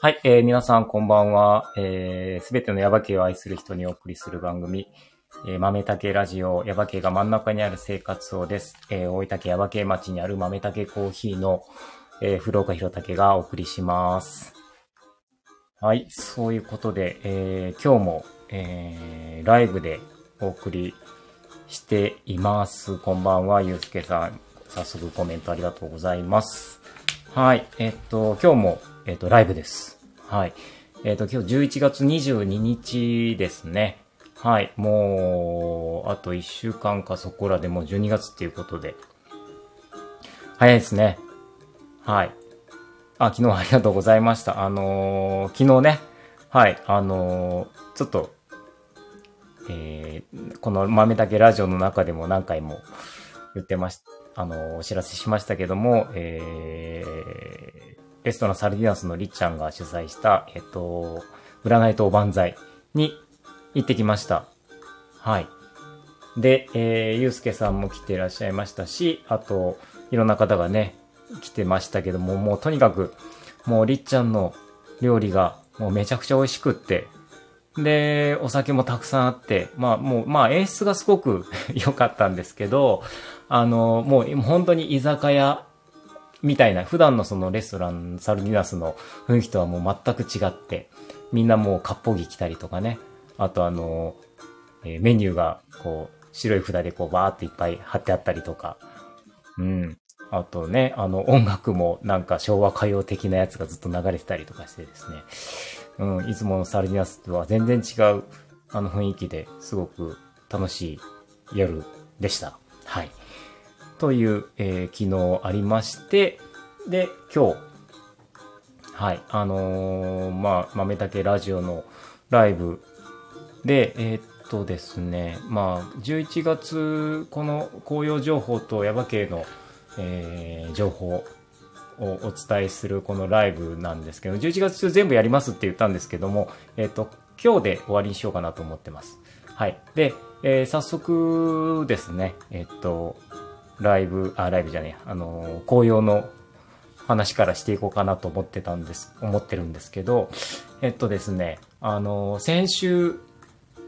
はい、えー、皆さんこんばんは。えー、べてのヤバ系を愛する人にお送りする番組、えー、豆竹ラジオ、ヤバ系が真ん中にある生活をです。えー、大分県ヤバ系町にある豆竹コーヒーの、えー、古岡弘武がお送りします。はい、そういうことで、えー、今日も、えー、ライブでお送りしています。こんばんは、ゆうすけさん。早速コメントありがとうございます。はい、えっと、今日も、えっ、と、ライブです。はい。えっ、と、今日11月22日ですね。はい。もう、あと1週間かそこらでもう12月っていうことで。早いですね。はい。あ、昨日ありがとうございました。あのー、昨日ね、はい、あのー、ちょっと、えー、この豆だけラジオの中でも何回も言ってまし、あのお知らせしましたけども、えー、レストランサルディナスのりっちゃんが主催した、えっと、占いとおばんざいに行ってきました。はい。で、えー、ゆうすけさんも来ていらっしゃいましたし、あと、いろんな方がね、来てましたけども、もうとにかく、もうりっちゃんの料理がもうめちゃくちゃ美味しくって、で、お酒もたくさんあって、まあもう、まあ演出がすごく 良かったんですけど、あの、もう本当に居酒屋みたいな、普段のそのレストラン、サルディナスの雰囲気とはもう全く違って、みんなもう割烹着着たりとかね、あとあの、え、メニューがこう、白い札でこうバーっていっぱい貼ってあったりとか、うん。あとね、あの音楽もなんか昭和歌謡的なやつがずっと流れてたりとかしてですね、うん、いつものサルディナスとは全然違うあの雰囲気ですごく楽しい夜でした。はい。という、えー、機能ありまして、で、今日、はい、あのー、まあ、豆竹ラジオのライブで、えー、っとですね、まあ、11月、この紅葉情報と耶馬渓の、えー、情報をお伝えするこのライブなんですけど、11月中全部やりますって言ったんですけども、えっと、今日で終わりにしようかなと思ってます。はい。で、えー、早速ですね、えっと、ライブ、あ、ライブじゃねえ、あの、紅葉の話からしていこうかなと思ってたんです、思ってるんですけど、えっとですね、あの、先週、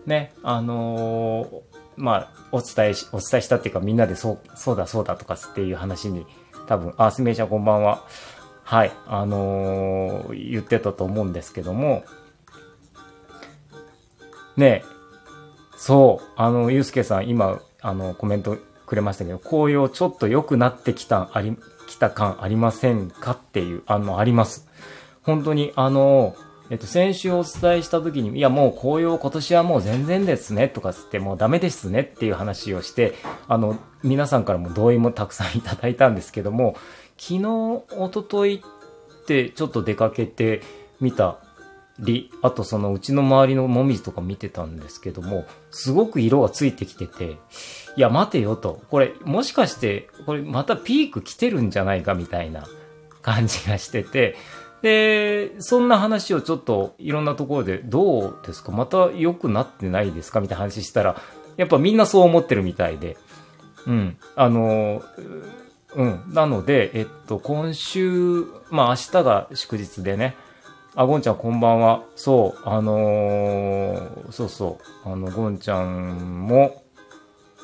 ね、あの、まあ、お伝えし、お伝えしたっていうかみんなでそう、そうだそうだとかっていう話に、多分、あ、すめちゃんこんばんは。はい、あのー、言ってたと思うんですけども、ねそう、あの、ゆうすけさん、今、あの、コメントくれましたけど、紅葉ちょっと良くなってきた、あり、きた感ありませんかっていう、あの、あります。本当に、あの、えっと、先週お伝えした時に、いや、もう紅葉今年はもう全然ですね、とかつって、もうダメですねっていう話をして、あの、皆さんからも同意もたくさんいただいたんですけども、昨日、おとといってちょっと出かけてみたり、あとそのうちの周りのもみじとか見てたんですけども、すごく色がついてきてて、いや待てよと、これもしかしてこれまたピーク来てるんじゃないかみたいな感じがしてて、で、そんな話をちょっといろんなところでどうですか？また良くなってないですか？みたいな話したら、やっぱみんなそう思ってるみたいで、うん、あの、うん、なので、えっと、今週、まあ明日が祝日でね、あ、ゴンちゃんこんばんは。そう、あのー、そうそう、あの、ゴンちゃんも、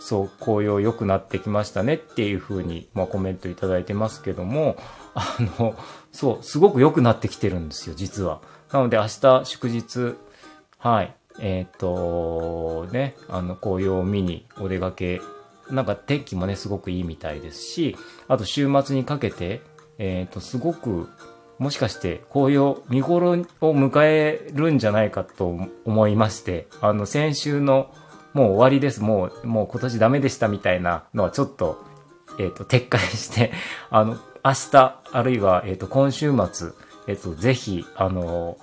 そう、紅葉良くなってきましたねっていう風に、まあコメントいただいてますけども、あの、そう、すごく良くなってきてるんですよ、実は。なので明日祝日、はい、えっ、と、ね、あの、紅葉を見にお出かけ、なんか天気もね、すごくいいみたいですし、あと週末にかけて、えっ、と、すごくもしかして紅葉見頃を迎えるんじゃないかと思いまして、あの先週のもう終わりです、もう、もう今年ダメでしたみたいなのはちょっと、えっ、ー、と、撤回して、あの、明日、あるいは、えっ、と、今週末、えっ、と、ぜひ、あの、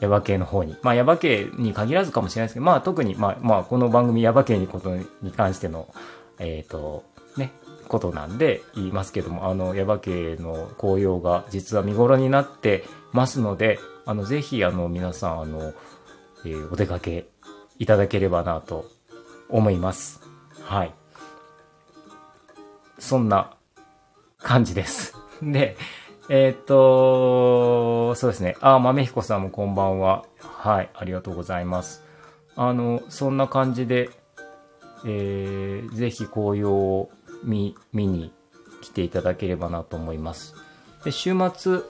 ヤバ系の方に、まあ、ヤバ系に限らずかもしれないですけど、まあ、特に、まあ、まあ、この番組ヤバ系にことに関しての、えっ、と、ね、ことなんで言いますけども、あの、耶馬渓の紅葉が実は見頃になってますので、あの、ぜひ、あの、皆さん、あの、えー、お出かけいただければなと思います。はい。そんな感じです。で、えー、っと、そうですね。あ、豆彦さんもこんばんは。はい、ありがとうございます。あの、そんな感じで、えー、ぜひ紅葉を見、見に来ていただければなと思います。で、週末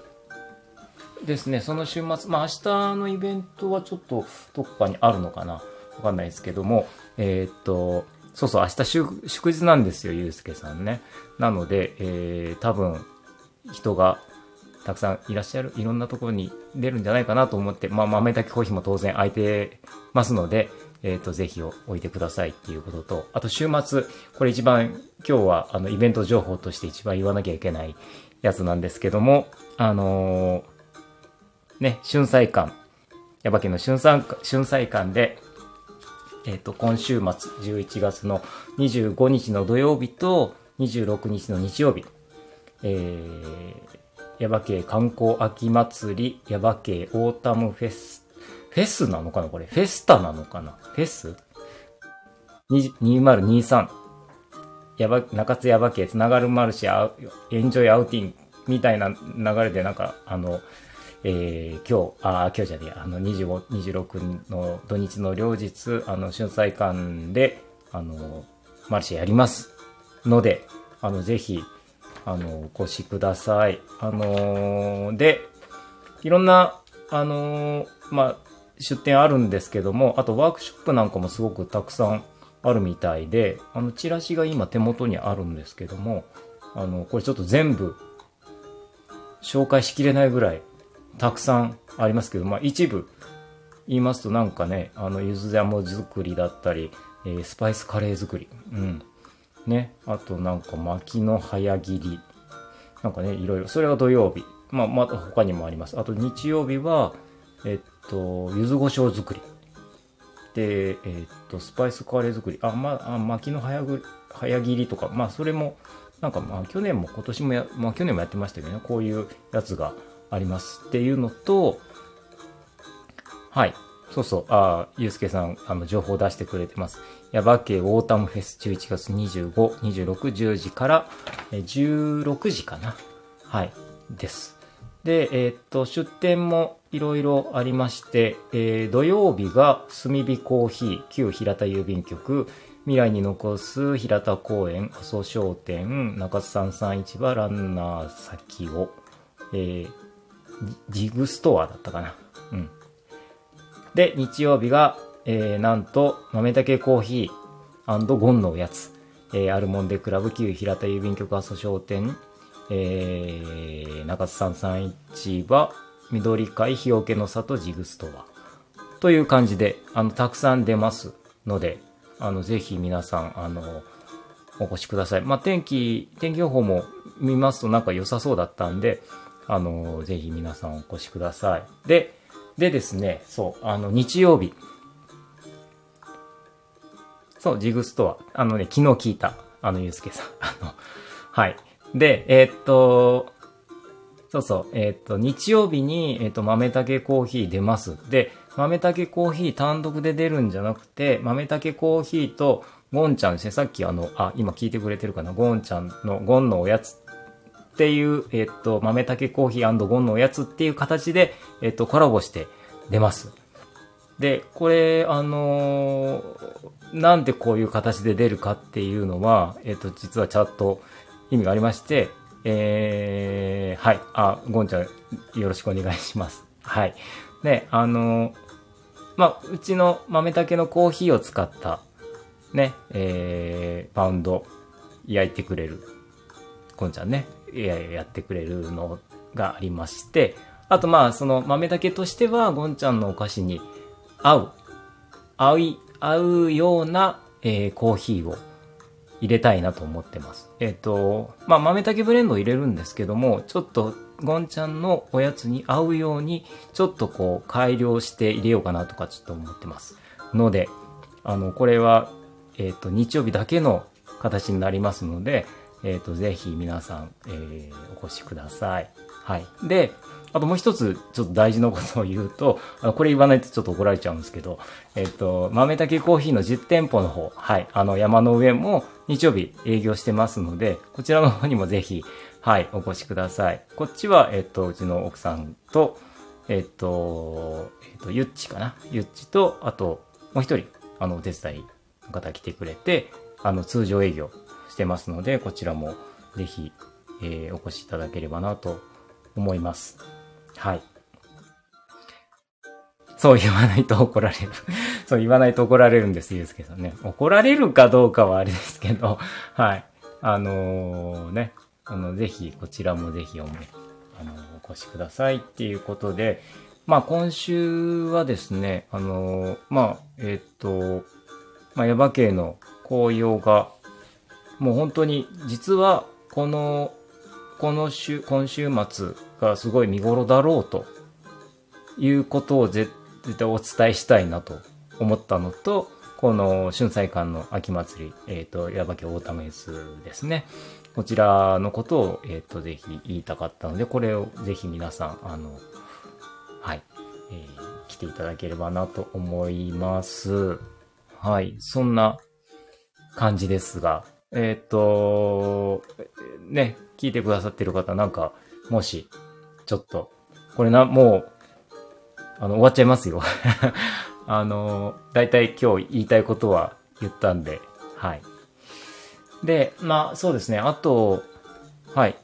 ですね、その週末、まあ明日のイベントはちょっとどこかにあるのかなわかんないですけども、えー、っと、そうそう、明日祝祝日なんですよ、ゆうすけさんね。なので、えー、多分、人がたくさんいらっしゃる、いろんなところに出るんじゃないかなと思って、まあ、豆炊きコーヒーも当然空いてますので、えっ、ー、と、ぜひ置いてくださいっていうことと、あと週末、これ一番、今日はあの、イベント情報として一番言わなきゃいけないやつなんですけども、あのー、ね、春菜館、矢場家の春菜春菜館で、えっ、ー、と、今週末、11月の25日の土曜日と26日の日曜日、えー、耶馬渓観光秋祭り、耶馬渓オータムフェス、フェスなのかなこれ？フェスタなのかな？フェス ?2023。やば、中津耶馬渓つながるマルシェエンジョイアウティンみたいな流れでなんか、あの、えー、今日、あ、今日じゃねえあの、25、26の土日の両日、あの、春菜館で、あの、マルシェやります。ので、あの、ぜひ、あの、お越しください。あのー、で、いろんな、あのー、まあ、出店あるんですけども、あとワークショップなんかもすごくたくさんあるみたいで、あの、チラシが今手元にあるんですけども、あの、これちょっと全部、紹介しきれないぐらい、たくさんありますけど、まあ、一部言いますとなんかね、あの、ゆずジャム作りだったり、えー、スパイスカレー作り、うん。ね、あとなんか薪の早切り。なんかね、いろいろ。それは土曜日。まあ、また他にもあります。あと日曜日は、えっと、柚子胡椒作り。で、えっと、スパイスカレー作り。あ、まあ、薪の早ぐ早切りとか。まあ、それも、なんかまあ、去年も今年もや、まあ、去年もやってましたけどね、こういうやつがありますっていうのと、はい。そうそう、ああゆうすけさん、あの、情報を出してくれてます。ヤバ系ウォータムフェス11月25、26、10時から、え16時かな。はい。です。で、えー、っと、出店もいろいろありまして、えー、土曜日が炭火コーヒー、旧平田郵便局、未来に残す平田公園、阿蘇商店、中津三三市場、ランナー先を、えー、ジグストアだったかな。うん。で、日曜日が、えー、なんと、豆竹コーヒーゴンのおやつ、えー、アルモンデクラブ旧平田郵便局阿蘇商店、えー、中津三三市場、緑海日よけの里ジグストア。という感じで、あの、たくさん出ますので、あの、ぜひ皆さん、あの、お越しください。まあ、天気、天気予報も見ますとなんか良さそうだったんで、あの、ぜひ皆さんお越しください。で、でですね、そう、あの、日曜日。そう、ジグストア。あのね、昨日聞いた。あの、ゆうすけさん。あの、はい。で、えー、っと、そうそう、えー、っと、日曜日に、えー、っと、豆竹コーヒー出ます。で、豆竹コーヒー単独で出るんじゃなくて、豆竹コーヒーと、ゴンちゃんですね、さっきあの、あ、今聞いてくれてるかな、ゴンちゃんの、ゴンのおやつっていう、えっ、と、豆竹コーヒーゴンのおやつっていう形で、えっ、と、コラボして出ます。で、これ、あのー、なんでこういう形で出るかっていうのは、えっ、と、実はちゃんと意味がありまして、えー、はい。あ、ゴンちゃん、よろしくお願いします。はい。で、あのまあ、うちの豆竹のコーヒーを使った、ね、えー、パウンド焼いてくれる、ゴンちゃんね。やってくれるのがありまして、あとまあ、その豆だけとしては、ゴンちゃんのお菓子に合う、合い、合うような、えー、コーヒーを入れたいなと思ってます。えっ、ー、と、まあ、豆炊きブレンドを入れるんですけども、ちょっと、ゴンちゃんのおやつに合うように、ちょっとこう、改良して入れようかなとかちょっと思ってます。ので、あの、これは、えっ、ー、と、日曜日だけの形になりますので、えっ、と、ぜひ皆さん、えーお越しください。はい。で、あともう一つ、ちょっと大事なことを言うと、あのこれ言わないとちょっと怒られちゃうんですけど、えっ、と、豆竹コーヒーの実店舗の方、はい、あの、山の上も日曜日営業してますので、こちらの方にもぜひ、はい、お越しください。こっちは、えっ、と、うちの奥さんと、えっ、と、えっ、と、ゆっちかな？ゆっちと、あと、もう一人、あの、お手伝いの方来てくれて、あの、通常営業してますので、こちらもぜひ、えーお越しいただければなと思います。はい。そう言わないと怒られる。そう言わないと怒られるんです、ゆうすけさんね。怒られるかどうかはあれですけど、はい。あのね、あの、ぜひ、こちらもぜひおめ、あの、お越しくださいっていうことで、まあ今週はですね、あのまあ、えっ、と、まあ、ヤバ系の紅葉が、もう本当に、実は、この、この週、今週末がすごい見頃だろうということを絶対お伝えしたいなと思ったのと、この春祭館の秋祭り、えっ、と、矢場家オータムエスですね。こちらのことを、えっ、と、ぜひ言いたかったので、これをぜひ皆さん、あの、はい、えー来ていただければなと思います。はい、そんな感じですが、えっ、と、ね、聞いてくださってる方、なんか、もし、ちょっと、これな、もう、あの、終わっちゃいますよ。あの、だいたい今日言いたいことは言ったんで、はい。で、まあ、そうですね。あと、はい。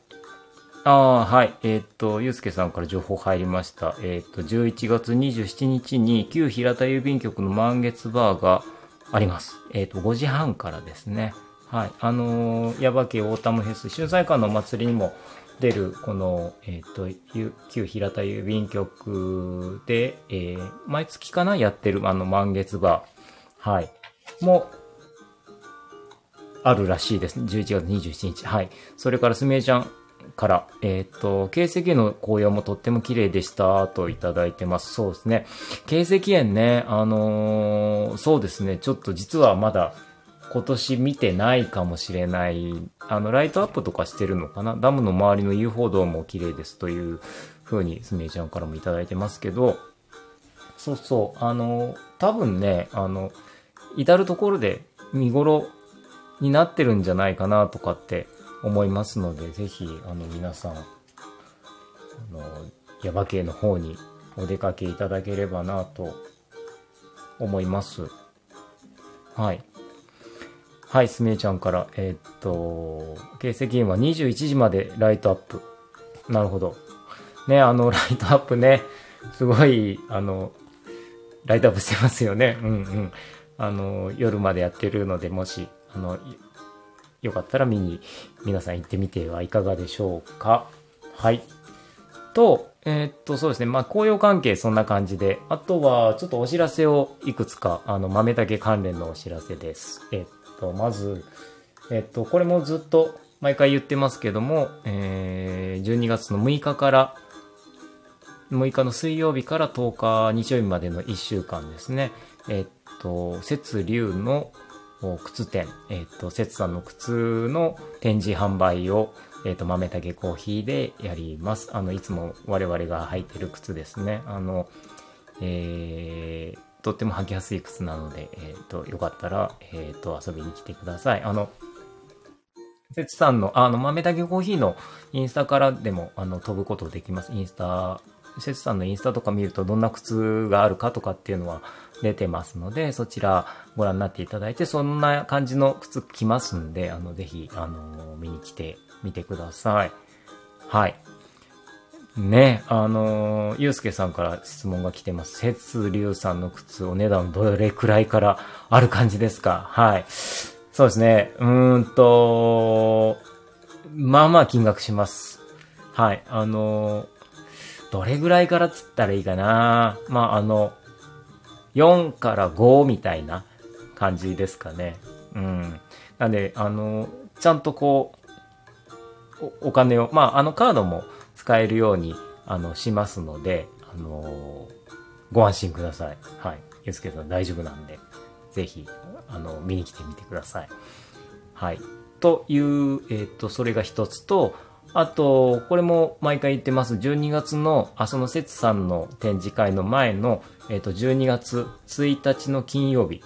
ああ、はい。えーっと、ゆうすけさんから情報入りました。えーっと、11月27日に旧平田郵便局の満月バーがあります。えーっと、5時半からですね。はい。あのー、矢場家オータムフェス、春祭館の祭りにも出る、この、えーっと、旧平田郵便局で、えー毎月かなやってる、あの、満月バー。はい。もあるらしいです。11月27日。はい。それから、すみえちゃんから、えっ、と、形跡の紅葉もとっても綺麗でした、といただいてます。そうですね。形跡園ね、あのーそうですね。ちょっと実はまだ、今年見てないかもしれない。あの、ライトアップとかしてるのかな？ダムの周りの遊歩道も綺麗ですという風に、すみえちゃんからもいただいてますけど、そうそう、あの、多分ね、あの、至るところで見頃になってるんじゃないかなとかって思いますので、ぜひ、あの、皆さん、あの、耶馬渓の方にお出かけいただければなと思います。はい。はい、すみえちゃんから、えーっと、渓石園は21時までライトアップ。なるほど。ね、あの、ライトアップね、すごい、あの、ライトアップしてますよね。うんうん。あの、夜までやってるので、もし、あの、よかったら見に、皆さん行ってみてはいかがでしょうか。はい。と、えーっと、そうですね。まあ、紅葉関係そんな感じで、あとは、ちょっとお知らせをいくつか、あの、豆竹関連のお知らせです。えーっと、まず、えっと、これもずっと毎回言ってますけども、えー12月の6日から、6日の水曜日から10日日曜日までの1週間ですね。えっと、節流の靴店、えっと、節さんの靴の展示販売を、えっと、豆竹コーヒーでやります。あの、いつも我々が履いてる靴ですね。あの、えーとっても履きやすい靴なので、えーっと、よかったら、えーっと、遊びに来てください。あの、節さんの、あの、豆竹コーヒーのインスタからでも、あの、飛ぶことできます。インスタ、節さんのインスタとか見ると、どんな靴があるかとかっていうのは出てますので、そちらご覧になっていただいて、そんな感じの靴着ますんで、あの、ぜひ、あの、見に来てみてください。はい。ね、あのゆうすけさんから質問が来てます。節流さんの靴、お値段どれくらいからある感じですか？はい。そうですね。うーんと、まあまあ金額します。はい。あの、どれぐらいからつったらいいかな？まああの、4から5みたいな感じですかね。うん。なんで、あの、ちゃんとこう、おお金を、まああのカードも使えるように、あの、しますので、あの、ご安心ください。はい。ゆうすけさん大丈夫なんで、ぜひ、あの、見に来てみてください。はい。という、えっ、と、それが一つと、あと、これも毎回言ってます。12月の、あ、その節さんの展示会の前の、えっ、と、12月1日の金曜日、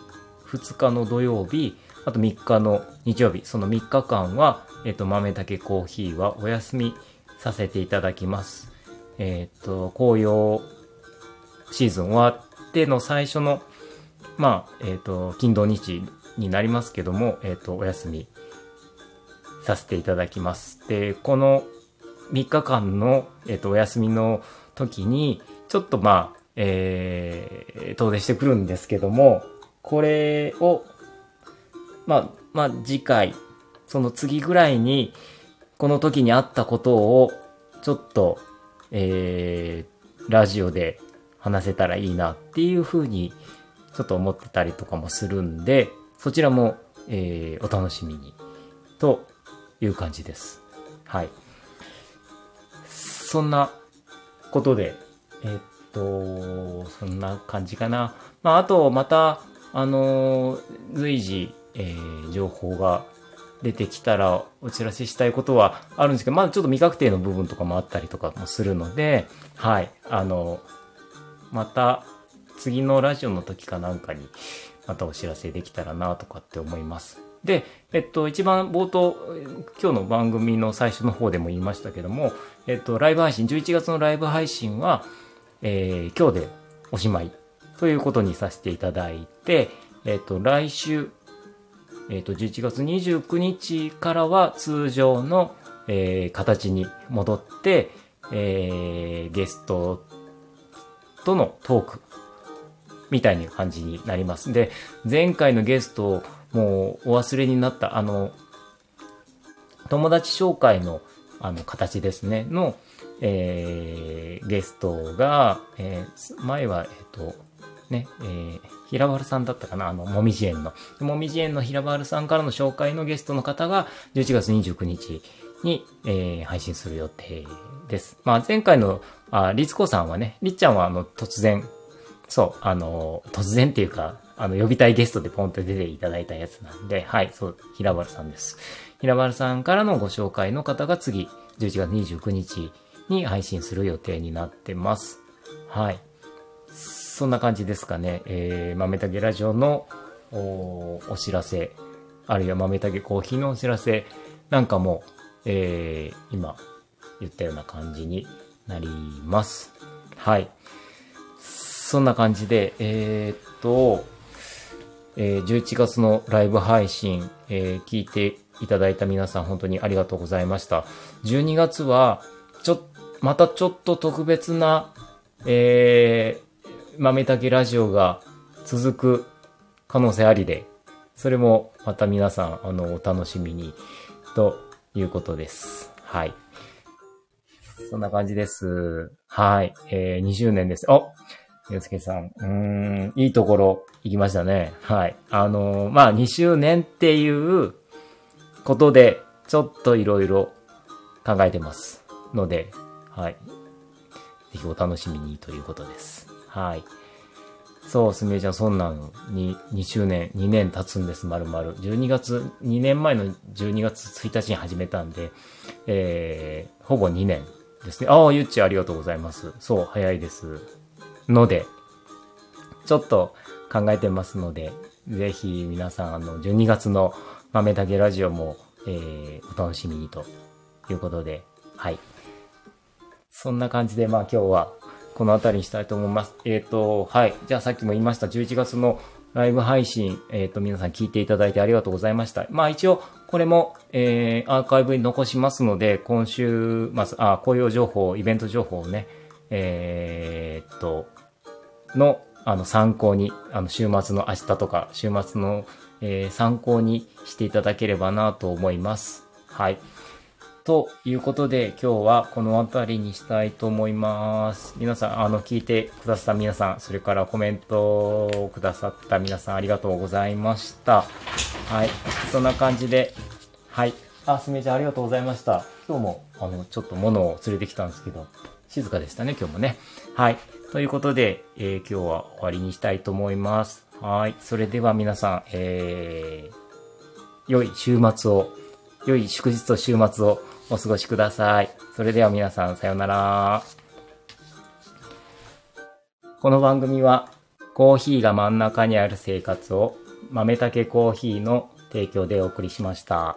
2日の土曜日、あと3日の日曜日、その3日間は、えっ、と、豆竹コーヒーはお休みさせていただきます。えっ、と、紅葉シーズン終わっての最初の、まあ、えっ、と、金土日になりますけども、えっ、と、お休みさせていただきます。で、この3日間の、えっ、と、お休みの時に、ちょっとまあ、えー、遠出してくるんですけども、これを、まあ、まあ、次回、その次ぐらいに、この時にあったことを、ちょっと、えー、ラジオで話せたらいいなっていうふうに、ちょっと思ってたりとかもするんで、そちらも、えー、お楽しみに、という感じです。はい。そんなことで、えー、っと、そんな感じかな。まあ、あと、また、あのー、随時、えー、情報が出てきたらお知らせしたいことはあるんですけど、まだちょっと未確定の部分とかもあったりとかもするので、はい、あの、また次のラジオの時かなんかにまたお知らせできたらなとかって思います。で、えっと、一番冒頭、今日の番組の最初の方でも言いましたけども、えっと、ライブ配信、11月のライブ配信は、えー、今日でおしまいということにさせていただいて、えっと、来週、えっと、11月29日からは通常の、えー、形に戻って、えー、ゲストとのトークみたいな感じになります。で、前回のゲストを、もうお忘れになった、あの、友達紹介のあの形ですね、の、えー、ゲストが、えー、前は、えっ、ー、と、ね、えー、平原さんだったかなあの、もみじ園の。もみじ園の平原さんからの紹介のゲストの方が、11月29日に、えー、配信する予定です。まあ、前回の、あ、リツコさんはね、りっちゃんはあの、突然、そう、あの、突然っていうか、あの、呼びたいゲストでポンと出ていただいたやつなんで、はい、そう、平原さんです。平原さんからのご紹介の方が次、11月29日に配信する予定になってます。はい。そんな感じですかね。えー、豆たけラジオのおお知らせ、あるいは豆たけコーヒーのお知らせなんかも、えー、今言ったような感じになります。はい。そんな感じで、えー、っと、えー、11月のライブ配信、えー、聞いていただいた皆さん本当にありがとうございました。12月は、ちょ、またちょっと特別な、えー、豆竹ラジオが続く可能性ありで、それもまた皆さん、あの、お楽しみに、ということです。はい。そんな感じです。はい。えー、20年です。おゆうすけさん。うん、いいところ行きましたね。はい。あのー、まあ、2周年っていうことで、ちょっといろいろ考えてます。ので、はい。ぜひお楽しみにということです。はい。そう、すみれちゃん、そんなのに2周年、2年経つんです、まるまる。12月、2年前の12月1日に始めたんで、えー、ほぼ2年ですね。ああ、ゆっちありがとうございます。そう、早いです。ので、ちょっと考えてますので、ぜひ皆さん、あの、12月の豆だけラジオも、えー、お楽しみにということで、はい。そんな感じで、まあ今日はこの辺りにしたいと思います。えっ、ー、と、はい。じゃあさっきも言いました、11月のライブ配信、えっ、ー、と、皆さん聞いていただいてありがとうございました。まあ一応、これも、えー、アーカイブに残しますので、今週末、あ、紅葉情報、イベント情報をね、えー、っと、の、あの、参考に、あの、週末の明日とか、週末の、えー、参考にしていただければなと思います。はい。ということで、今日はこの辺りにしたいと思います。皆さん、あの、聞いてくださった皆さん、それからコメントをくださった皆さん、ありがとうございました。はい。そんな感じで、はい。あ、すみちゃん、ありがとうございました。今日も、あの、ちょっと物を連れてきたんですけど、静かでしたね、今日もね。はい。ということで、えー、今日は終わりにしたいと思います。はい。それでは皆さん、えー、良い週末を、良い祝日と週末をお過ごしください。それでは皆さんさようなら。この番組はコーヒーが真ん中にある生活を豆たけコーヒーの提供でお送りしました。